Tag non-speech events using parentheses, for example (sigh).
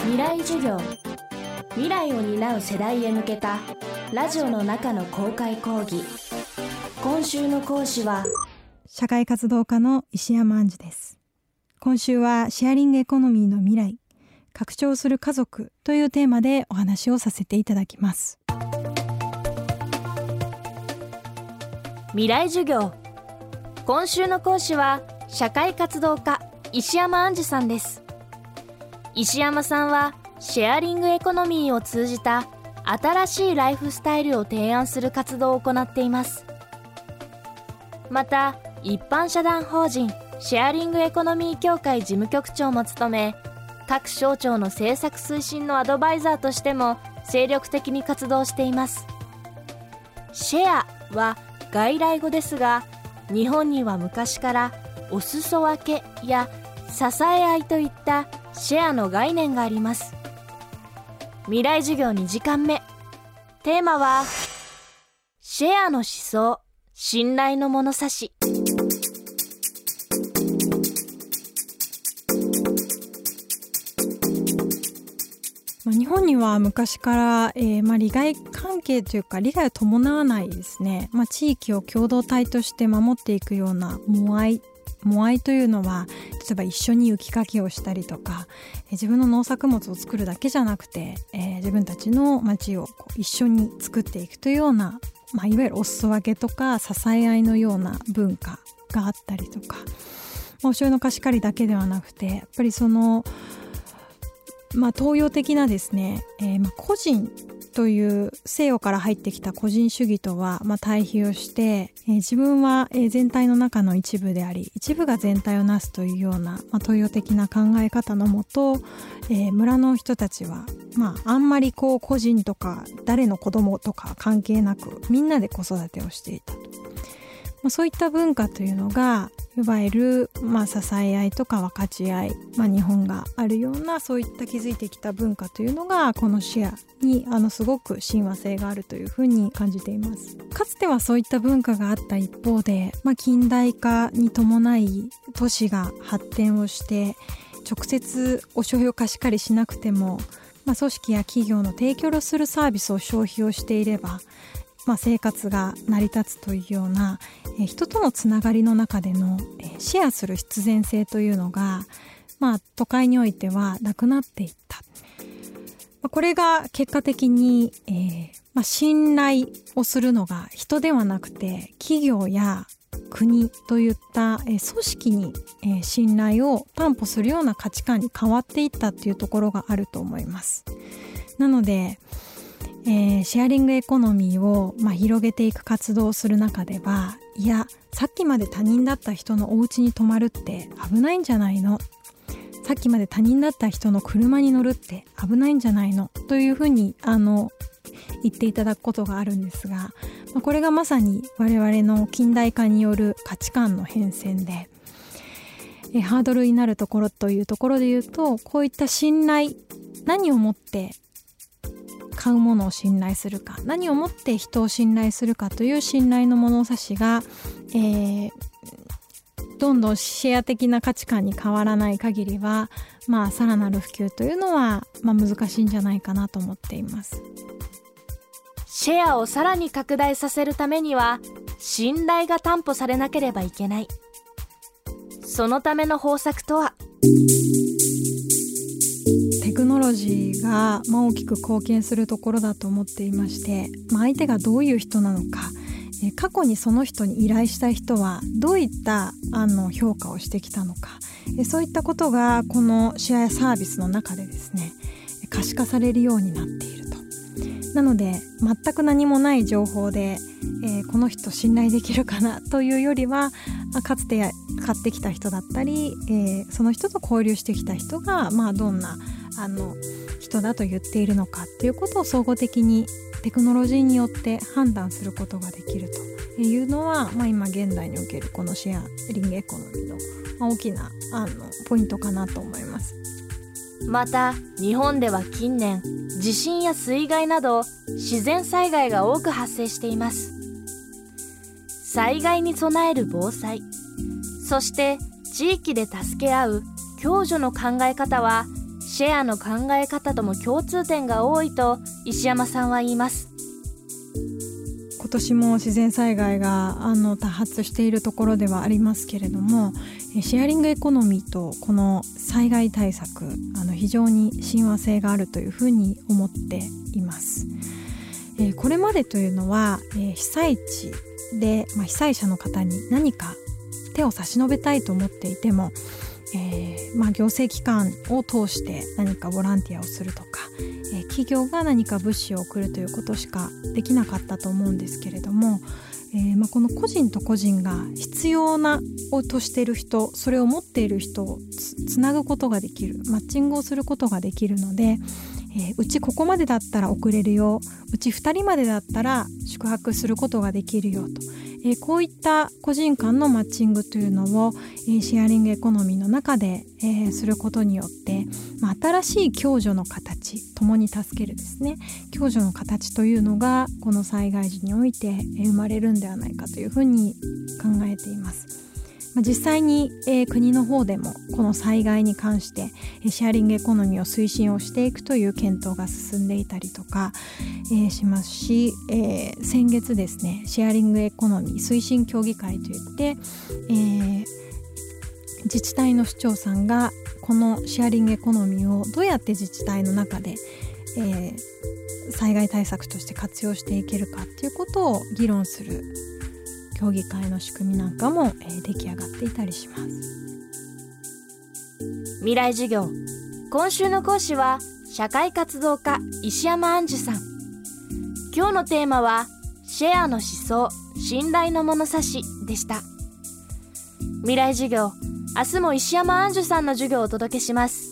未来授業未来を担う世代へ向けたラジオの中の公開講義。今週の講師は社会活動家の石山杏樹です。今週はシェアリングエコノミーの未来拡張する家族というテーマでお話をさせていただきます。未来授業。今週の講師は社会活動家石山杏樹さんです石山さんはシェアリングエコノミーを通じた新しいライフスタイルを提案する活動を行っています。また一般社団法人シェアリングエコノミー協会事務局長も務め各省庁の政策推進のアドバイザーとしても精力的に活動しています。シェアは外来語ですが日本には昔からお裾分けや支え合いといったシェアの概念があります。未来授業2時間目。テーマはシェアの思想信頼の物差し。日本には昔から、えーまあ、利害関係というか利害を伴わないですね、まあ、地域を共同体として守っていくようなモアイモアイというのは例えば一緒に雪かきをしたりとか、自分の農作物を作るだけじゃなくて、えー、自分たちの町を一緒に作っていくというような、まあ、いわゆるお裾分けとか支え合いのような文化があったりとか、まあ、お醤油の貸し借りだけではなくてやっぱりそのまあ、東洋的なですね、えー、まあ個人という西洋から入ってきた個人主義とは、まあ、対比をして、えー、自分は全体の中の一部であり一部が全体をなすというような、まあ、東洋的な考え方のもと、えー、村の人たちは、まあ、あんまりこう個人とか誰の子供とか関係なくみんなで子育てをしていたと。まあ、そういった文化というのがいわゆる、まあ、支え合いとか分かち合い、まあ、日本があるようなそういった築いてきた文化というのがこのシェアにあのすごく親和性があるというふうに感じています。かつてはそういった文化があった一方で、まあ、近代化に伴い都市が発展をして直接お商標貸し借りしなくてもまあ、組織や企業の提供するサービスを消費をしていればまあ、生活が成り立つというような、え人とのつながりの中での、えシェアする必然性というのが、まあ、都会においてはなくなっていった。これが結果的に、えー、まあ、信頼をするのが人ではなくて企業や国といった、え、組織に、え、信頼を担保するような価値観に変わっていったっていうところがあると思います。なので、えー、シェアリングエコノミーを、まあ、広げていく活動をする中ではいやさっきまで他人だった人のお家に泊まるって危ないんじゃないの？さっきまで他人だった人の車に乗るって危ないんじゃないの？というふうにあの言っていただくことがあるんですが、まあ、これがまさに我々の近代化による価値観の変遷でえハードルになるところというところで言うとこういった信頼何をもって買うものを信頼するか何をもって人を信頼するかという信頼の物差しが、えー、どんどんシェア的な価値観に変わらない限りはまあさらなる普及というのは、まあ、難しいんじゃないかなと思っています。シェアをさらに拡大させるためには信頼が担保されなければいけない。そのための方策とは？ノロジーが、ま、大きく貢献するところだと思っていまして、ま、相手がどういう人なのかえ過去にその人に依頼した人はどういったあの評価をしてきたのかえそういったことがこのシェアサービスの中でですね可視化されるようになっている。なので全く何もない情報で、えー、この人信頼できるかな (laughs) というよりはかつて買ってきた人だったり、えー、その人と交流してきた人が、まあ、どんなあの人だと言っているのかっていうことを総合的にテクノロジーによって判断することができるというのは、まあ、今現代におけるこのシェアリングエコノミーの、大きなあのポイントかなと思います。また日本では近年地震や水害など自然災害が多く発生しています。災害に備える防災そして地域で助け合う共助の考え方はシェアの考え方とも共通点が多いと石山さんは言います。今年も自然災害があの多発しているところではありますけれどもシェアリングエコノミーとこの災害対策あの非常に親和性があるというふうに思っています。えこれまでというのは、え被災地で、ま、被災者の方に何か手を差し伸べたいと思っていても、えー、まあ、行政機関を通して何かボランティアをするとか、え、企業が何か物資を送るということしかできなかったと思うんですけれども、えー、まあ、この個人と個人が必要なをとしている人それを持っている人をつなぐことができるマッチングをすることができるので、えー、うちここまでだったら送れるようち2人までだったら宿泊することができるよと、えー、こういった個人間のマッチングというのを、え、シェアリングエコノミーの中で、えすることによって、まあ、新しい共助の形共に助けるですね。共助の形というのがこの災害時において生まれるんではないかというふうに考えています。実際に、え、国の方でもこの災害に関してシェアリングエコノミーを推進をしていくという検討が進んでいたりとか、え、しますし、え、先月ですねシェアリングエコノミー推進協議会といって、え、自治体の市長さんがこのシェアリングエコノミーをどうやって自治体の中で、えー、災害対策として活用していけるかっていうことを議論する協議会の仕組みなんかも、えー、出来上がっていたりします。未来授業今週の講師は社会活動家石山杏樹さん。今日のテーマはシェアの思想信頼の物差しでした。未来授業明日も石山杏樹さんの授業をお届けします。